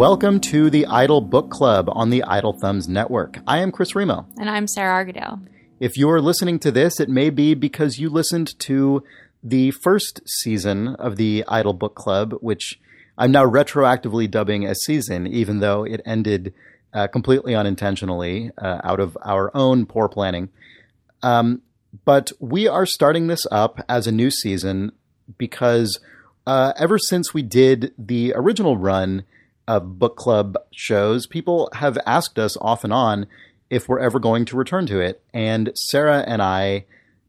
welcome to the Idle Book Club on the Idle Thumbs Network. I am Chris Remo. And I'm Sarah Argadale. If you're listening to this, it may be because you listened to the first season of the Idle Book Club, which I'm now retroactively dubbing a season, even though it ended uh, completely unintentionally uh, out of our own poor planning. Um, but we are starting this up as a new season because uh, ever since we did the original run of book club shows, people have asked us off and on if we're ever going to return to it. And Sarah and I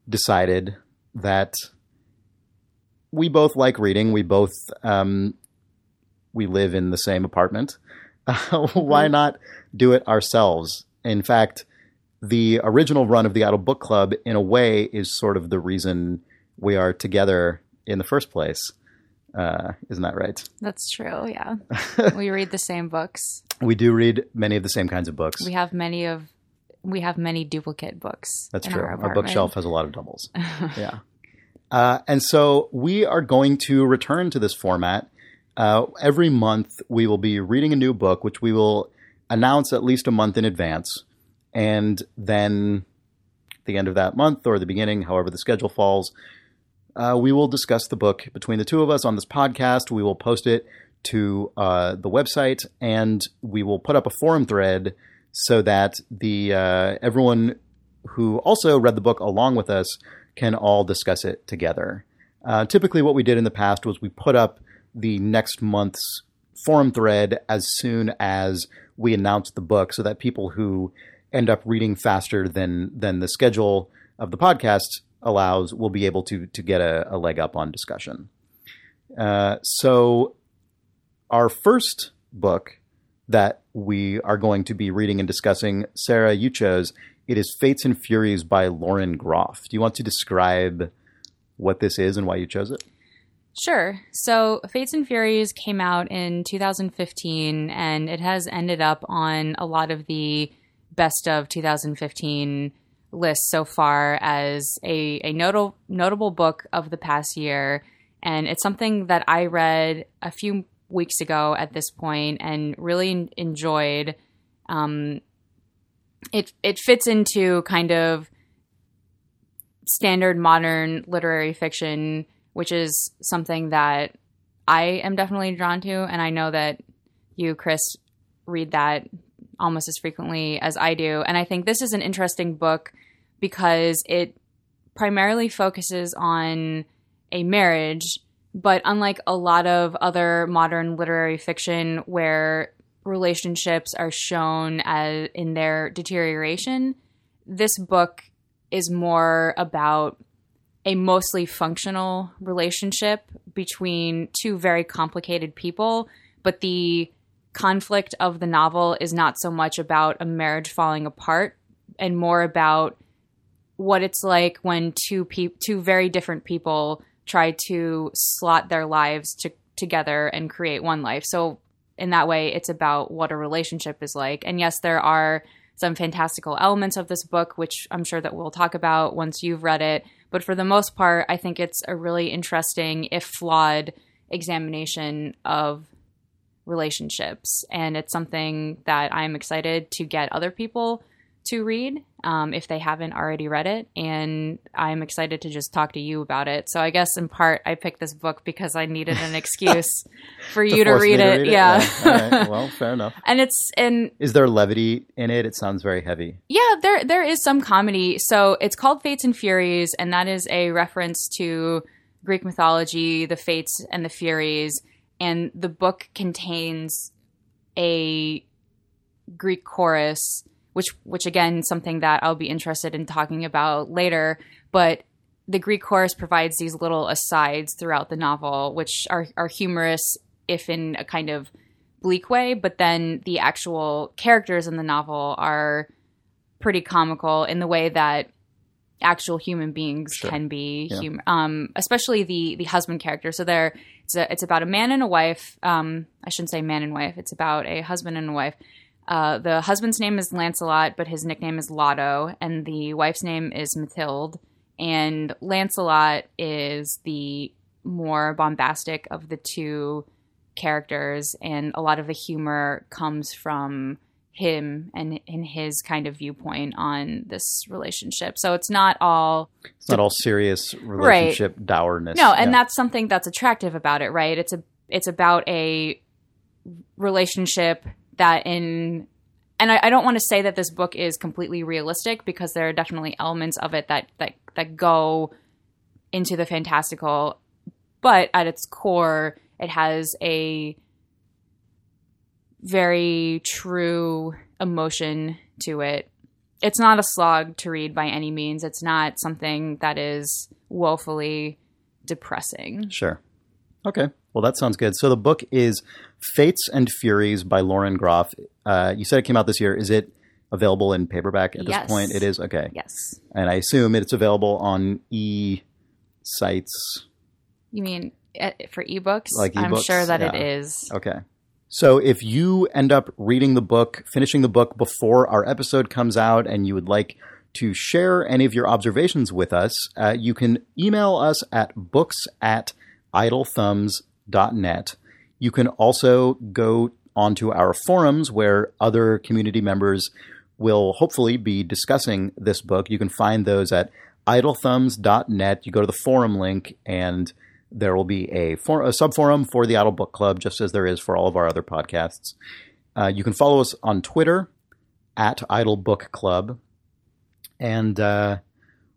decided that we both like reading. We both um, we live in the same apartment. Uh, why mm-hmm. not do it ourselves? In fact, the original run of the Idle Book Club, in a way, is sort of the reason we are together in the first place. Uh, isn't that right? That's true. Yeah, we read the same books. We do read many of the same kinds of books. We have many of we have many duplicate books. That's true. Our, our, bookshelf has a lot of doubles. yeah. Uh, and so we are going to return to this format. Uh, every month, we will be reading a new book, which we will announce at least a month in advance. And then the end of that month or the beginning, however the schedule falls, uh, we will discuss the book between the two of us on this podcast. We will post it to uh, the website and we will put up a forum thread so that the uh, everyone who also read the book along with us can all discuss it together. Uh, typically, what we did in the past was we put up the next month's forum thread as soon as we announced the book, so that people who end up reading faster than than the schedule of the podcast allows we'll be able to to get a, a leg up on discussion. Uh, so, our first book that we are going to be reading and discussing, Sarah, you chose. It is Fates and Furies by Lauren Groff. Do you want to describe what this is and why you chose it? Sure. So, Fates and Furies came out in 2015, and it has ended up on a lot of the best of 2015 lists so far as a, a notable notable book of the past year. And it's something that I read a few weeks ago at this point and really enjoyed. Um, it it fits into kind of standard modern literary fiction, which is something that I am definitely drawn to, and I know that you, Chris, read that almost as frequently as I do. And I think this is an interesting book because it primarily focuses on a marriage but unlike a lot of other modern literary fiction where relationships are shown as in their deterioration, this book is more about a mostly functional relationship between two very complicated people, but the conflict of the novel is not so much about a marriage falling apart and more about what it's like when two pe- two very different people try to slot their lives to, together and create one life. So in that way, it's about what a relationship is like. And yes, there are some fantastical elements of this book, which I'm sure that we'll talk about once you've read it. But for the most part, I think it's a really interesting, if flawed, examination of relationships. And it's something that I'm excited to get other people to read um, if they haven't already read it. And I'm excited to just talk to you about it. So I guess in part, I picked this book because I needed an excuse for you to read, to read, it. Yeah. yeah. Well, fair enough. and it's and is there levity in it? It sounds very heavy. Yeah, there there is some comedy. So it's called Fates and Furies, and that is a reference to Greek mythology, the Fates and the Furies. And the book contains a Greek chorus which which again something that I'll be interested in talking about later. But the Greek chorus provides these little asides throughout the novel, which are are humorous, if in a kind of bleak way. But then the actual characters in the novel are pretty comical in the way that actual human beings sure. can be yeah. hum- um, especially the the husband character so there it's, a, it's about a man and a wife um, i shouldn't say man and wife it's about a husband and a wife uh, the husband's name is Lancelot, but his nickname is Lotto, and the wife's name is Mathilde. And Lancelot is the more bombastic of the two characters, and a lot of the humor comes from him and in his kind of viewpoint on this relationship. So it's not all It's not all serious relationship dourness. no, and Yeah. that's something that's attractive about it, right? It's a it's about a relationship that in and I, I don't want to say that this book is completely realistic because there are definitely elements of it that that that go into the fantastical, but at its core, it has a very true emotion to it. It's not a slog to read by any means. It's not something that is woefully depressing. Sure. Okay. Well, that sounds good. So the book is Fates and Furies by Lauren Groff. Uh, you said it came out this year. Is it available in paperback at this Yes. point? It is. Okay. Yes. And I assume it's available on e sites. You mean uh, for ebooks? Like I'm sure that it yeah. is. Okay. So if you end up reading the book, finishing the book before our episode comes out, and you would like to share any of your observations with us, uh, you can email us at books at idlethumbs.net. You can also go onto our forums where other community members will hopefully be discussing this book. You can find those at idlethumbs.net. You go to the forum link and there will be a, for, a subforum for the Idle Book Club, just as there is for all of our other podcasts. Uh, you can follow us on Twitter at Idle Book Club. And uh,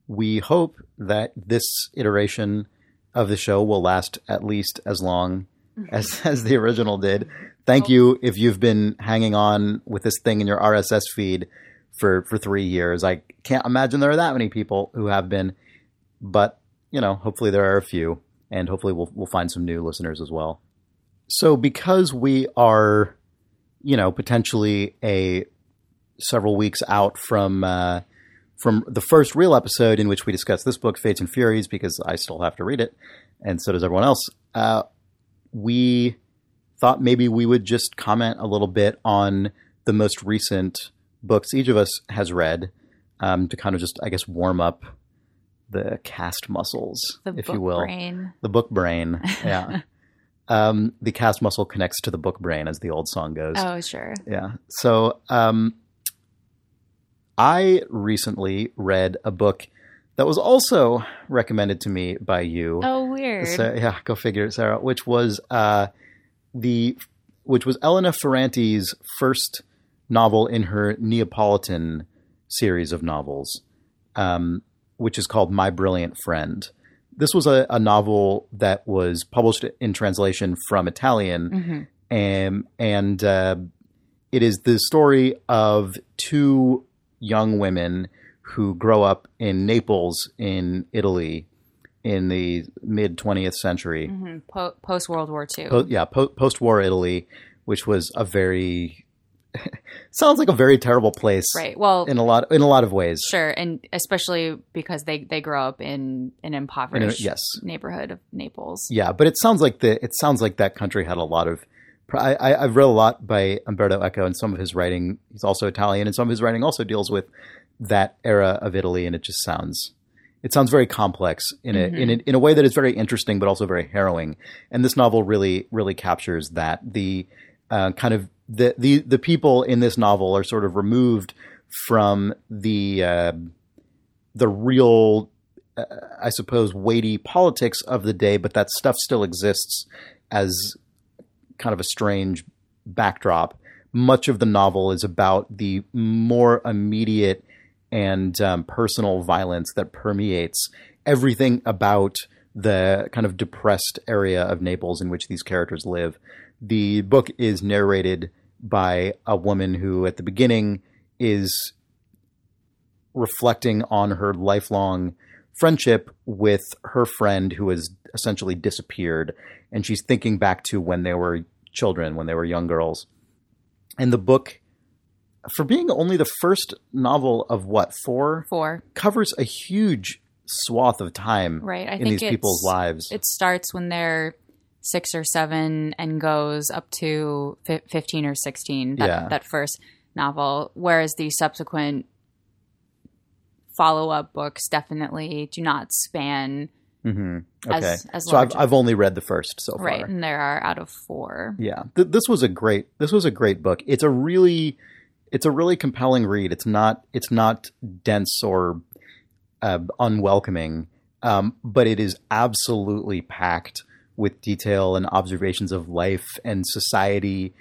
we hope that this iteration of the show will last at least as long as, as the original did. Thank you if you've been hanging on with this thing in your RSS feed for, for three years. I can't imagine there are that many people who have been, but you know, hopefully there are a few, and hopefully we'll we'll find some new listeners as well. So because we are, you know, potentially a several weeks out from uh, from the first real episode in which we discuss this book, Fates and Furies, because I still have to read it, and so does everyone else. Uh, we thought maybe we would just comment a little bit on the most recent books each of us has read um, to kind of just, I guess, warm up the cast muscles, The if book you will. brain. The book brain. Yeah. um, the cast muscle connects to the book brain, as the old song goes. Oh, sure. Yeah. So um, I recently read a book that was also recommended to me by you. Oh, weird. So, yeah, go figure, Sarah. Which was uh, the which was Elena Ferrante's first novel in her Neapolitan series of novels, um, which is called My Brilliant Friend. This was a, a novel that was published in translation from Italian, Mhm. and and uh, it is the story of two young women who grow up in Naples in Italy in the mid 20th century. Mhm. Po- Post World War II. Po- yeah, po- post-war Italy, which was a very sounds like a very terrible place right. Well, in a lot in a lot of ways. sure, and especially because they they grow up in an impoverished yes. neighborhood of Naples. Yeah, but it sounds like the it sounds like that country had a lot of. I, I, I've read a lot by Umberto Eco, and some of his writing. He's also Italian, and some of his writing also deals with that era of Italy, and it just sounds. It sounds very complex in a in a, in a way that is very interesting, but also very harrowing. And this novel really really captures that the uh, kind of the, the the people in this novel are sort of removed from the uh, the real uh, I suppose, weighty politics of the day, but that stuff still exists as kind of a strange backdrop. Much of the novel is about the more immediate and um, personal violence that permeates everything about the kind of depressed area of Naples in which these characters live. The book is narrated by a woman who, at the beginning, is reflecting on her lifelong friendship with her friend who has essentially disappeared. And she's thinking back to when they were children, when they were young girls. And the book, for being only the first novel of what, four, Four. covers a huge swath of time Right. I in think these people's lives. It starts when they're six or seven and goes up to fi- 15 or 16, that, Yeah. that first novel. Whereas the subsequent follow up books definitely do not span hmm Okay. as so I've. I've only read the first so far. right, and there are out of four. Yeah, Th- this was a great this was a great book. It's a really it's a really compelling read. It's not it's not dense or uh, unwelcoming, um, but it is absolutely packed with detail and observations of life and society.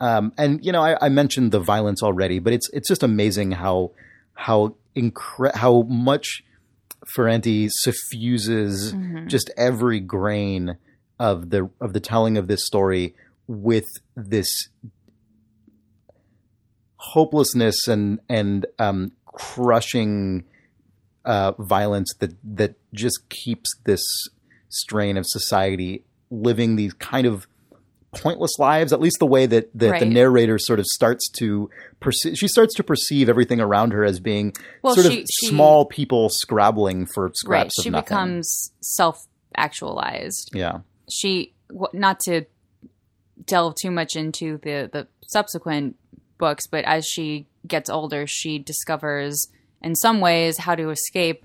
Um, and you know, I, I mentioned the violence already, but it's it's just amazing how how incre- how much Ferrante suffuses Mhm. just every grain of the of the telling of this story with this hopelessness and and um, crushing uh, violence that that just keeps this strain of society living these kind of pointless lives at least the way that, that the narrator sort of starts to perceive she starts to perceive everything around her as being Well, sort she- of she- small people scrabbling for scraps Right, she nothing. becomes self-actualized. yeah. She not to delve too much into the the subsequent books but as she gets older she discovers in some ways how to escape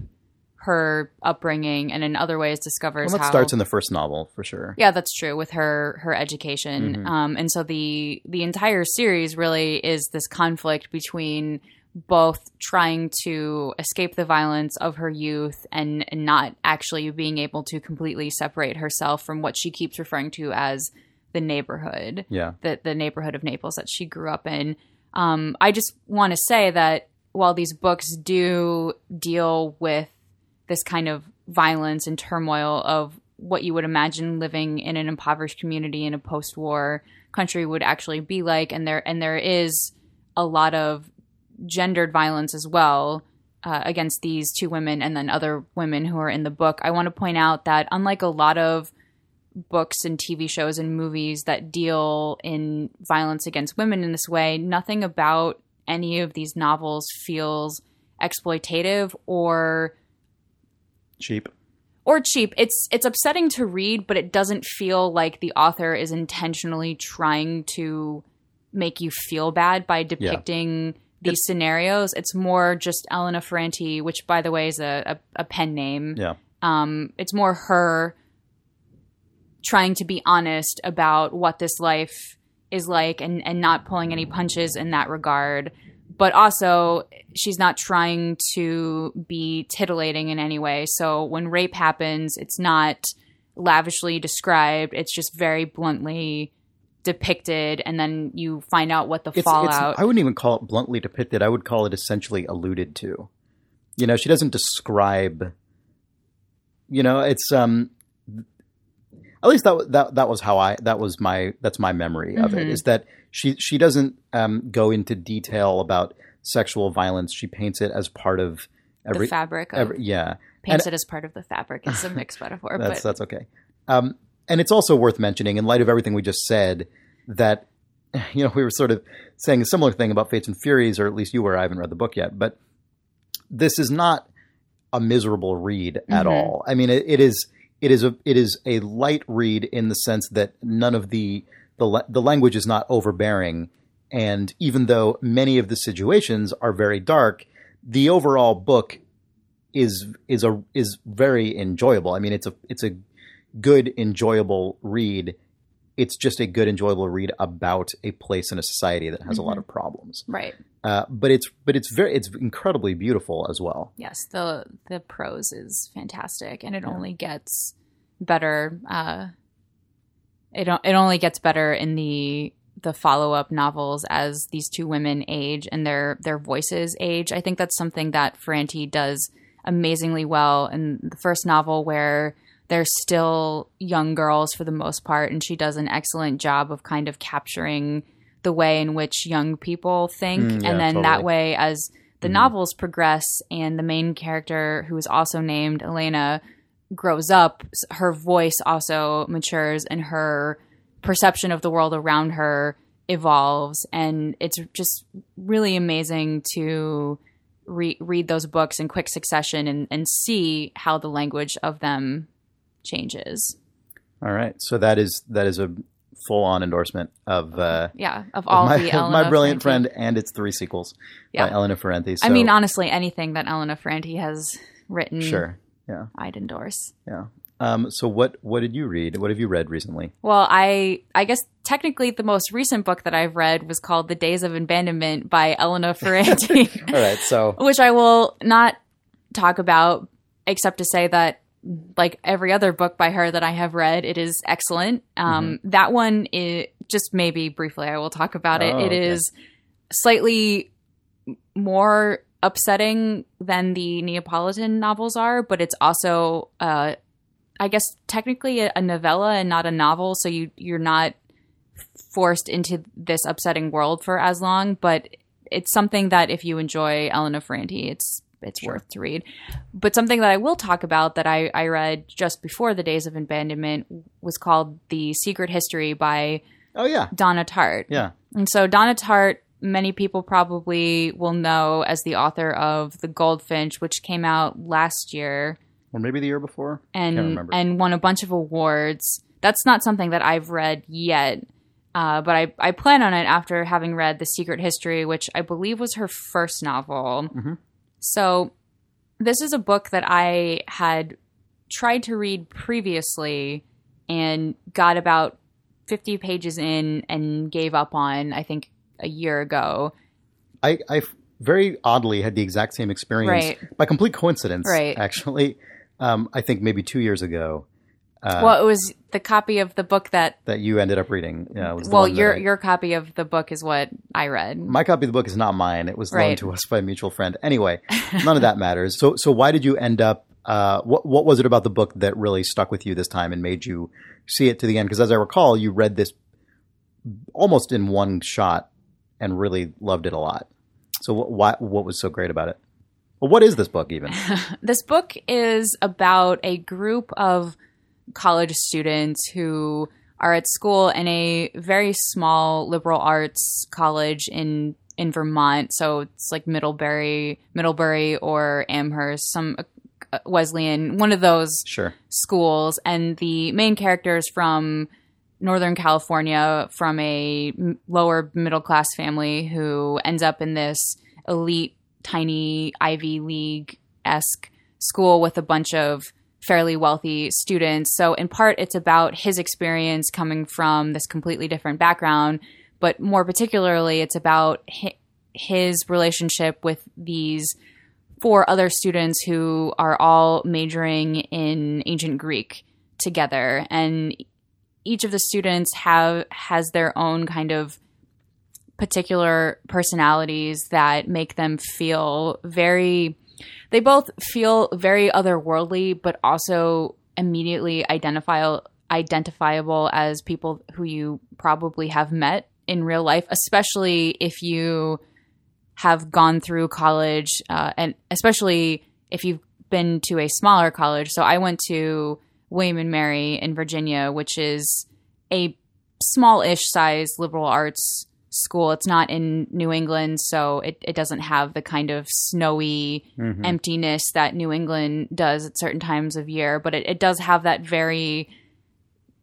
her upbringing and in other ways discovers well, that how starts in the first novel for sure yeah that's true with her her education Mhm. um, and so the the entire series really is this conflict between both trying to escape the violence of her youth and, and not actually being able to completely separate herself from what she keeps referring to as the neighborhood yeah the, the neighborhood of Naples that she grew up in. Um, I just want to say that while these books do deal with this kind of violence and turmoil of what you would imagine living in an impoverished community in a post-war country would actually be like, and there and there is a lot of gendered violence as well uh, against these two women and then other women who are in the book. I want to point out that unlike a lot of books and TV shows and movies that deal in violence against women in this way, nothing about any of these novels feels exploitative or cheap or cheap. It's it's upsetting to read, but it doesn't feel like the author is intentionally trying to make you feel bad by depicting these scenarios. It's more just Elena Ferrante, which by the way is a, a, a pen name. yeah Um, it's more her trying to be honest about what this life is like and, and not pulling any punches in that regard. But also, she's not trying to be titillating in any way. So when rape happens, it's not lavishly described, it's just very bluntly depicted. And then you find out what the it's, fallout. it's I wouldn't even call it bluntly depicted. I would call it essentially alluded to. You know, she doesn't describe. You know, it's um. At least that that that was how I that was my that's my memory of it Mhm. is that she she doesn't um, go into detail about sexual violence. She paints it as part of every the fabric of every yeah. paints and- it as part of the fabric. It's a mixed metaphor, That's but that's okay. Um, and it's also worth mentioning, in light of everything we just said, that you know we were sort of saying a similar thing about Fates and Furies, or at least you were. I haven't read the book yet, but this is not a miserable read at Mhm. all. I mean, it, it is it is a it is a light read in the sense that none of the the the language is not overbearing, and even though many of the situations are very dark, the overall book is is a is very enjoyable. I mean, it's a it's a good enjoyable read. It's just a good enjoyable read about a place in a society that has a lot of problems. right. Uh, but it's but it's very it's incredibly beautiful as well. Yes, the the prose is fantastic, and it Yeah. only gets better. Uh, it it only gets better in the the follow up novels as these two women age and their their voices age. I think that's something that Ferrante does amazingly well in the first novel, where they're still young girls for the most part, and she does an excellent job of kind of capturing the way in which young people think, Mm, yeah, and then that way as the Mhm. novels progress and the main character who is also named Elena grows up her voice also matures and her perception of the world around her evolves. And it's just really amazing to re- read those books in quick succession and, and see how the language of them changes. All right, so that is that is a full on endorsement of, uh, yeah of of all my, the of Elena my brilliant Ferrante- friend and its three sequels Yeah. by Elena Ferrante. So, I mean honestly anything that Elena Ferrante has written sure, Yeah. I'd endorse. Yeah. Um, so what what did you read? What have you read recently? Well, I I guess technically the most recent book that I've read was called The Days of Abandonment by Elena Ferrante. All right, so which I will not talk about except to say that like every other book by her that I have read, it is excellent. Um, Mm-hmm. That one, is, just maybe briefly, I will talk about it. Oh, It okay. is slightly more upsetting than the Neapolitan novels are, but it's also, uh, I guess, technically a, a novella and not a novel. So you you're not forced into this upsetting world for as long. But it's something that if you enjoy Elena Ferrante, it's it's Sure. worth to read. But something that I will talk about that I, I read just before the Days of Abandonment was called The Secret History by oh yeah, Donna Tartt. yeah, And so Donna Tartt, many people probably will know as the author of The Goldfinch, which came out last year or maybe the year before. And remember. and won a bunch of awards. That's not something that I've read yet. Uh, but I, I plan on it after having read The Secret History, which I believe was her first novel. Mhm. So, this is a book that I had tried to read previously and got about 50 pages in and gave up on, I think, a year ago. I, I very oddly had the exact same experience Right. by complete coincidence. Right. Actually, um, I think maybe two years ago uh, well, it was the copy of the book that, that you ended up reading. Yeah, was well, your I- your copy of the book is what I read. my copy of the book is not mine. It was loaned to us by a mutual friend. Anyway, none of that matters. So, so why did you end up? Uh, what what was it about the book that really stuck with you this time and made you see it to the end? Because as I recall, you read this almost in one shot and really loved it a lot. So, what what was so great about it? Well, what is this book even? This book is about a group of college students who are at school in a very small liberal arts college in in Vermont. So it's like Middlebury, Middlebury or Amherst, some uh, Wesleyan, one of those Sure. schools, and the main characters from Northern California, from a lower middle class family who ends up in this elite, tiny Ivy League esque school with a bunch of fairly wealthy students. So, in part, it's about his experience coming from this completely different background, but more particularly, it's about his relationship with these four other students who are all majoring in ancient Greek together and each of the students have has their own kind of particular personalities that make them feel very they both feel very otherworldly but also immediately identifiable identifiable as people who you probably have met in real life especially if you have gone through college uh, and especially if you've been to a smaller college. So i went to william and mary in virginia which is a small-ish size liberal arts school it's not in new england so it, it doesn't have the kind of snowy Mhm. emptiness that new england does at certain times of year but it, it does have that very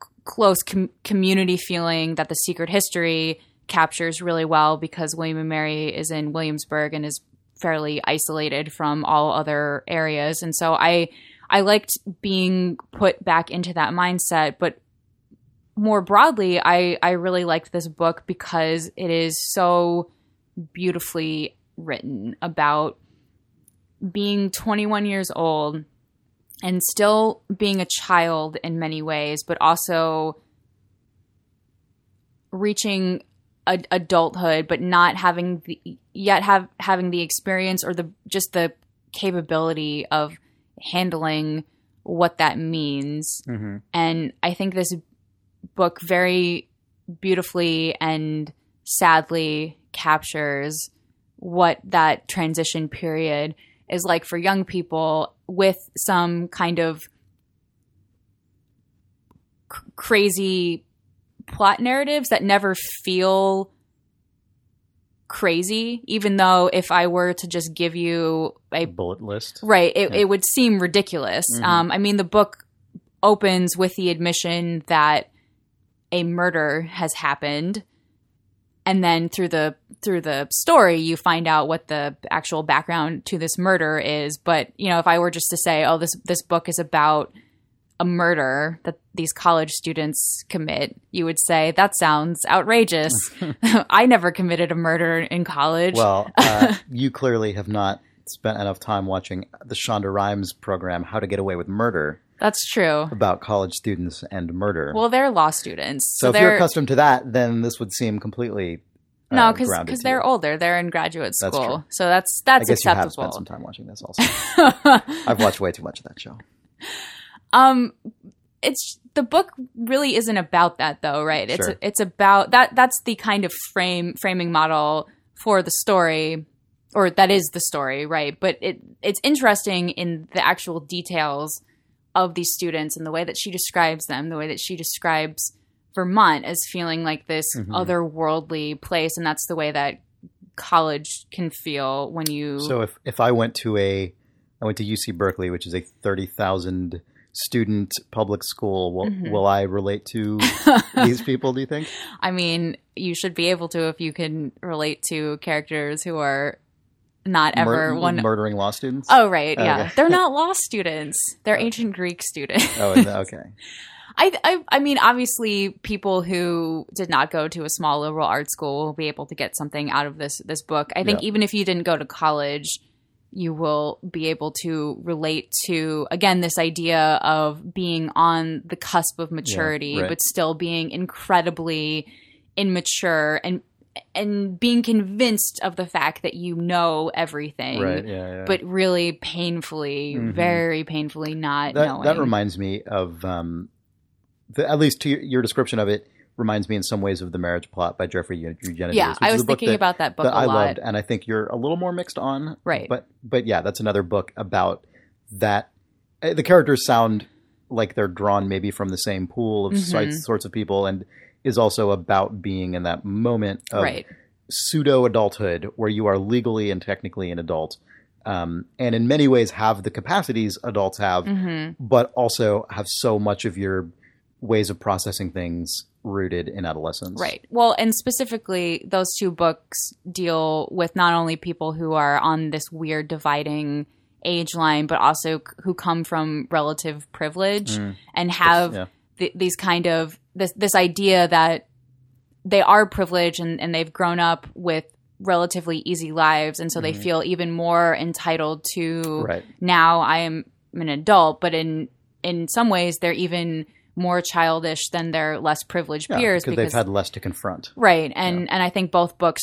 c- close com- community feeling that the secret history captures really well because william and mary is in williamsburg and is fairly isolated from all other areas and so i i liked being put back into that mindset but more broadly i i really liked this book because it is so beautifully written about being 21 years old and still being a child in many ways but also reaching a, adulthood but not having the yet have having the experience or the just the capability of handling what that means Mhm. and I think this book very beautifully and sadly captures what that transition period is like for young people with some kind of c- crazy plot narratives that never feel crazy even though if i were to just give you a Bullet list. Right. It, Yeah. it would seem ridiculous. Mhm. Um, I mean, the book opens with the admission that a murder has happened. and then through the through the story you find out what the actual background to this murder is but you know if i were just to say oh this this book is about a murder that these college students commit you would say that sounds outrageous i never committed a murder in college Well, uh, you clearly have not spent enough time watching the Shonda Rhimes program, How to Get Away with Murder, that's true about college students and murder. well they're law students so, if you're accustomed to that, then this would seem completely uh, no because grounded to they're older they're in graduate That's school true. so that's acceptable. I that's guess you have spent some time watching this also. I've watched way too much of that show. Um, it's the book really isn't about that though, right? It's Sure. it's about that. That's the kind of frame framing model for the story, or that is the story, right? But it it's interesting in the actual details of these students and the way that she describes them, the way that she describes Vermont as feeling like this Mhm. otherworldly place, and that's the way that college can feel when you So if, if I went to a, I went to UC Berkeley, which is a 30,000 student public school, will, Mhm. will I relate to these people, do you think? I mean, you should be able to if you can relate to characters who are not ever Mur- one Murdering law students? Oh right, yeah. Okay. They're not law students. They're ancient Greek students. Oh, okay. I, I I mean, obviously, people who did not go to a small liberal arts school will be able to get something out of this this book. I think Yeah. even if you didn't go to college, you will be able to relate to again this idea of being on the cusp of maturity, right. but still being incredibly immature and and being convinced of the fact that you know everything. Right, yeah, yeah. But really painfully, Mhm. very painfully not that, knowing. that reminds me of, um, the, at least to your, your description of it, reminds me in some ways of The Marriage Plot by Jeffrey Eugenides. yeah, I was thinking that- about that book that a I lot. loved, and I think you're a little more mixed on. Right. But but yeah, that's another book about that. uh, The characters sound like they're drawn maybe from the same pool of Mhm. sorts of people, and is also about being in that moment of right. pseudo adulthood where you are legally and technically an adult, um, and in many ways have the capacities adults have, hmm but also have so much of your ways of processing things rooted in adolescence. Right. Well, and specifically, those two books deal with not only people who are on this weird dividing age line, but also who come from relative privilege Mm. and have yeah. th- these kind of this this idea that they are privileged and, and they've grown up with relatively easy lives, and so they Mhm. feel even more entitled to Right. now I am an adult, but in in some ways they're even more childish than their less privileged Yeah, peers because they've had less to confront. right and and I think both books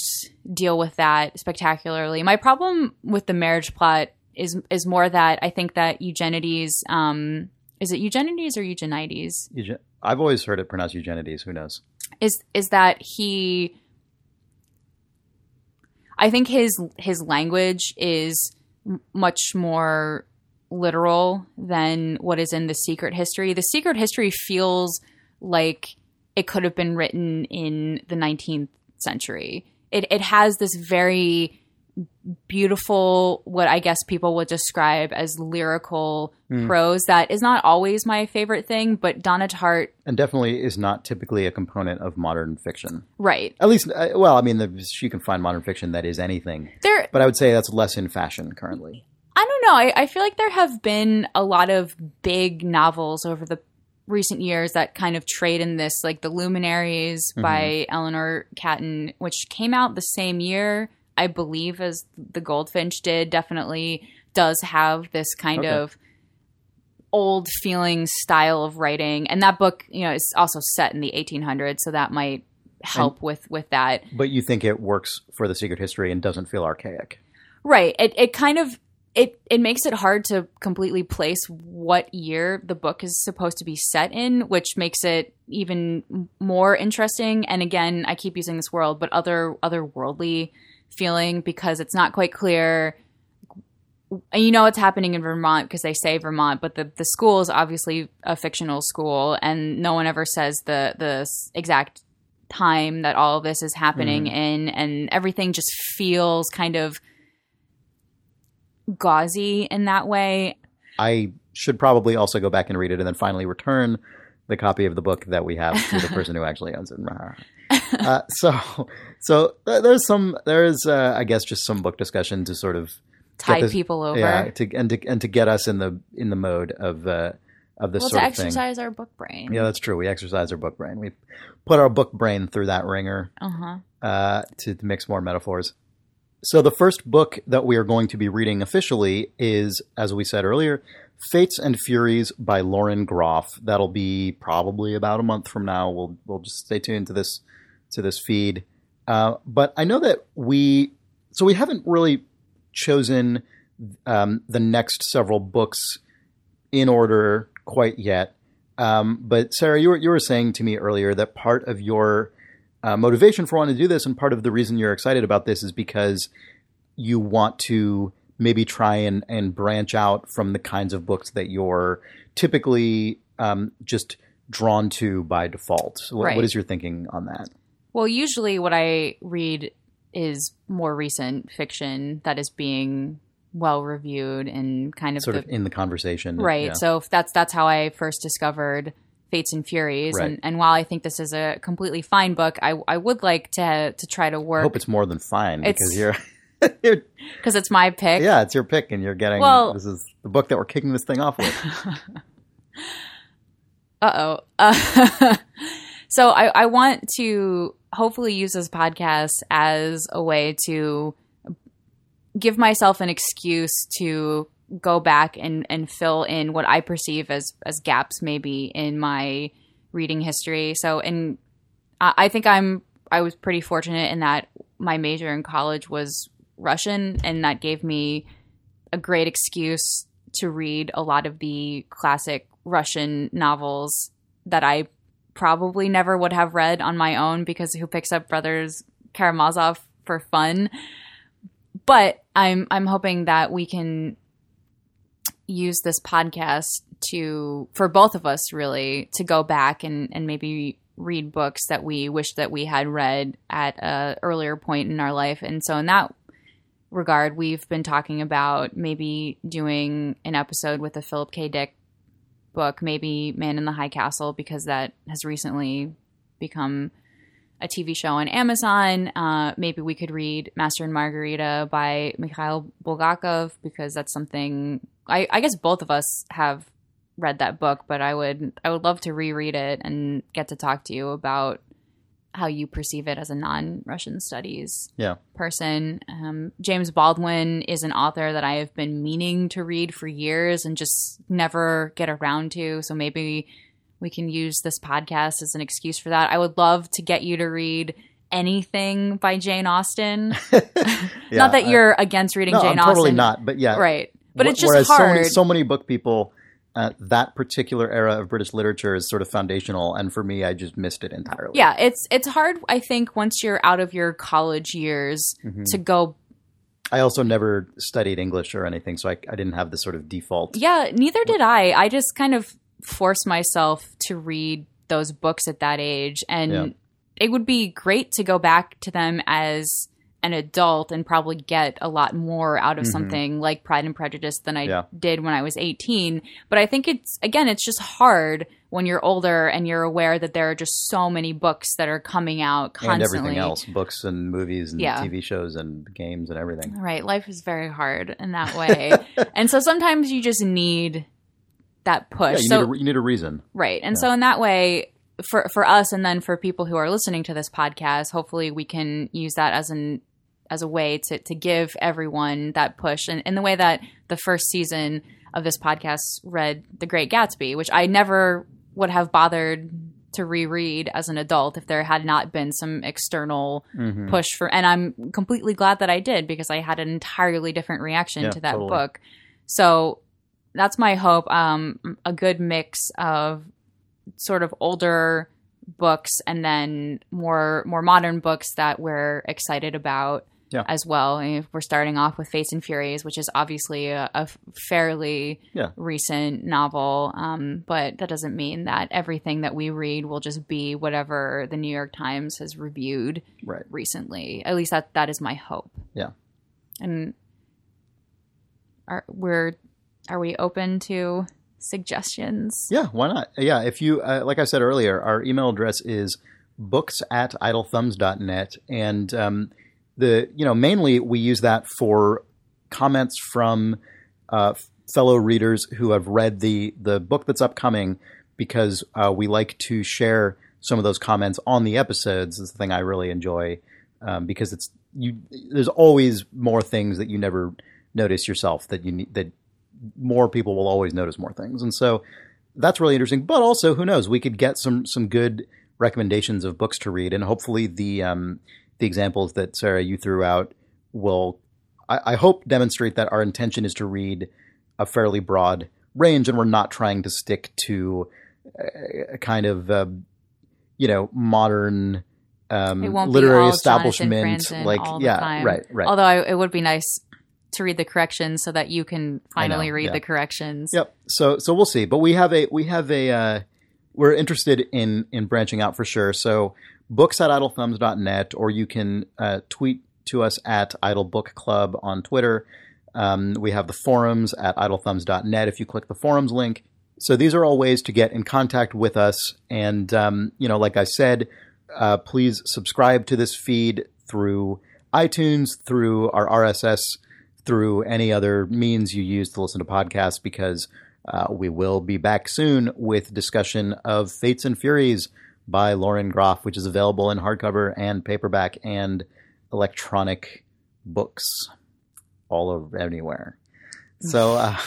deal with that spectacularly. My problem with the marriage plot is is more that I think that Eugenides um is it Eugenides or Eugenides Eugen- I've always heard it pronounced Eugenides. Who knows? is is that he I think his his language is much more literal than what is in the secret history. The secret history feels like it could have been written in the 19th century. It it has this very beautiful what I guess people would describe as lyrical Hmm. prose that is not always my favorite thing, but Donna Tartt And definitely is not typically a component of modern fiction. right. At least, uh, well, I mean, the, you can find modern fiction that is anything, There but I would say that's less in fashion currently. I don't know. I, I feel like there have been a lot of big novels over the recent years that kind of trade in this, like The Luminaries mm-hmm. by Eleanor Catton, which came out the same year, I believe, as The Goldfinch did. Definitely does have this kind Okay. of old feeling style of writing. And that book, you know, is also set in the 1800s, so that might help with with that. But you think it works for the secret history and doesn't feel archaic. Right. It it kind of it it makes it hard to completely place what year the book is supposed to be set in, which makes it even more interesting. And again, I keep using this world, but other otherworldly feeling because it's not quite clear. And you know what's happening in Vermont because they say Vermont, but the, the school is obviously a fictional school, and no one ever says the the exact time that all of this is happening mm-hmm. in, and everything just feels kind of gauzy in that way. I should probably also go back and read it and then finally return the copy of the book that we have to the person who actually owns it. uh, so so th- there's some there's uh, I guess just some book discussion to sort of Tide this- people over. yeah to and to and to get us in the in the mode of uh, of this well, sort to of thing. exercise our book brain. Yeah, that's true. We exercise our book brain. We put our book brain through that wringer Uh huh. uh, to mix more metaphors. So the first book that we are going to be reading officially is, as we said earlier, Fates and Furies by Lauren Groff. That'll be probably about a month from now. We'll we'll just stay tuned to this to this feed. Uh, but I know that we so we haven't really chosen um, the next several books in order quite yet. Um, but Sarah, you were you were saying to me earlier that part of your uh, motivation for wanting to do this, and part of the reason you're excited about this, is because you want to maybe try and and branch out from the kinds of books that you're typically um, just drawn to by default. So what, Right. what is your thinking on that? Well, usually what I read is more recent fiction that is being well reviewed and kind of Sort the of in the conversation, right. Yeah. So that's that's how I first discovered Fates and Furies. Right. And and while I think this is a completely fine book, I I would like to to try to I work hope it's more than fine because you're, you're because it's my pick. yeah, it's your pick, and you're getting Well- this is the book that we're kicking this thing off with. Uh-oh. Uh So I, I want to hopefully use this podcast as a way to give myself an excuse to go back and, and fill in what I perceive as, as gaps maybe in my reading history. So and I, think I'm I was pretty fortunate in that my major in college was Russian and that gave me a great excuse to read a lot of the classic Russian novels that I probably never would have read on my own because who picks up Brothers Karamazov for fun? But I'm I'm hoping that we can use this podcast to for both of us really to go back and and maybe read books that we wish that we had read at a earlier point in our life. And so in that regard we've been talking about maybe doing an episode with a Philip K. Dick book maybe Man in the High Castle because that has recently become a TV show on Amazon. Uh, maybe we could read Master and Margarita by Mikhail Bulgakov because that's something I, I guess both of us have read that book, but I would I would love to reread it and get to talk to you about how you perceive it as a non-Russian studies Yeah. person. Um, James Baldwin is an author that I have been meaning to read for years and just never get around to. So maybe we can use this podcast as an excuse for that. I would love to get you to read anything by Jane Austen. Yeah, not that I- you're against reading no, Jane I'm totally not. But yeah, Right. But Wh- it's just whereas hard. so many so many book people. Uh, that particular era of British literature is sort of foundational, and for me, I just missed it entirely. yeah, it's it's hard I think once you're out of your college years Mhm. to go I also never studied English or anything, so I, I didn't have the sort of default. Yeah, neither did I. I just kind of forced myself to read those books at that age. And Yeah. it would be great to go back to them as an adult and probably get a lot more out of Mhm. something like Pride and Prejudice than I Yeah. did when I was 18. But I think it's, again, it's just hard when you're older and you're aware that there are just so many books that are coming out and everything else, books and movies and Yeah. TV shows and games and everything. Right. Life is very hard in that way. and so sometimes you just need that push. Yeah, you, so need a, you need a reason. Right. And Yeah. so in that way for for us and then for people who are listening to this podcast, hopefully we can use that as an as a way to to give everyone that push and in the way that the first season of this podcast read The Great Gatsby, which I never would have bothered to reread as an adult if there had not been some external Mhm. push for and I'm completely glad that I did because I had an entirely different reaction Yeah, to that totally. book. So that's my hope. Um, a good mix of sort of older books and then more more modern books that we're excited about Yeah. as well. And we're starting off with Fates and Furies, which is obviously a, a fairly Yeah. recent novel, um, but that doesn't mean that everything that we read will just be whatever the New York Times has reviewed Right. recently. At least that that is my hope. Yeah. And we're are we open to suggestions? Yeah, why not? Yeah, if you, uh, like I said earlier, our email address is books at idlethumbs.net. And um, the you know mainly we use that for comments from uh, fellow readers who have read the the book that's upcoming because uh, we like to share some of those comments on the episodes. Is the thing I really enjoy um, because it's you. There's always more things that you never notice yourself that you need that more people will always notice more things, and so that's really interesting. But also, who knows? We could get some some good recommendations of books to read, and hopefully the um, the examples that Sarah you threw out will, I, I hope, demonstrate that our intention is to read a fairly broad range, and we're not trying to stick to a, a kind of uh, you know modern um, literary establishment. Like yeah, right, right. Although I, it would be nice to read the corrections so that you can finally know, read yeah. the corrections. Yep. So so we'll see. But we have a we have a uh, we're interested in in branching out for sure. So books at idlethumbs.net or you can uh, tweet to us at Idle Book Club on Twitter. Um, we have the forums at idlethumbs.net if you click the forums link. So these are all ways to get in contact with us. And, um, you know, like I said, uh, please subscribe to this feed through iTunes, through our RSS through any other means you use to listen to podcasts because uh, we will be back soon with discussion of Fates and Furies by Lauren Groff, which is available in hardcover and paperback and electronic books all over anywhere. So, uh,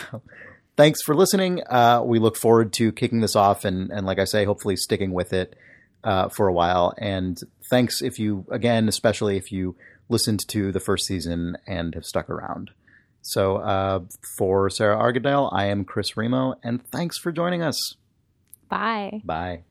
thanks for listening. Uh, we look forward to kicking this off and, and like I say, hopefully sticking with it uh, for a while. And thanks if you, again, especially if you listened to the first season and have stuck around. So uh, for Sarah Argadale, I am Chris Remo, and thanks for joining us. Bye. Bye.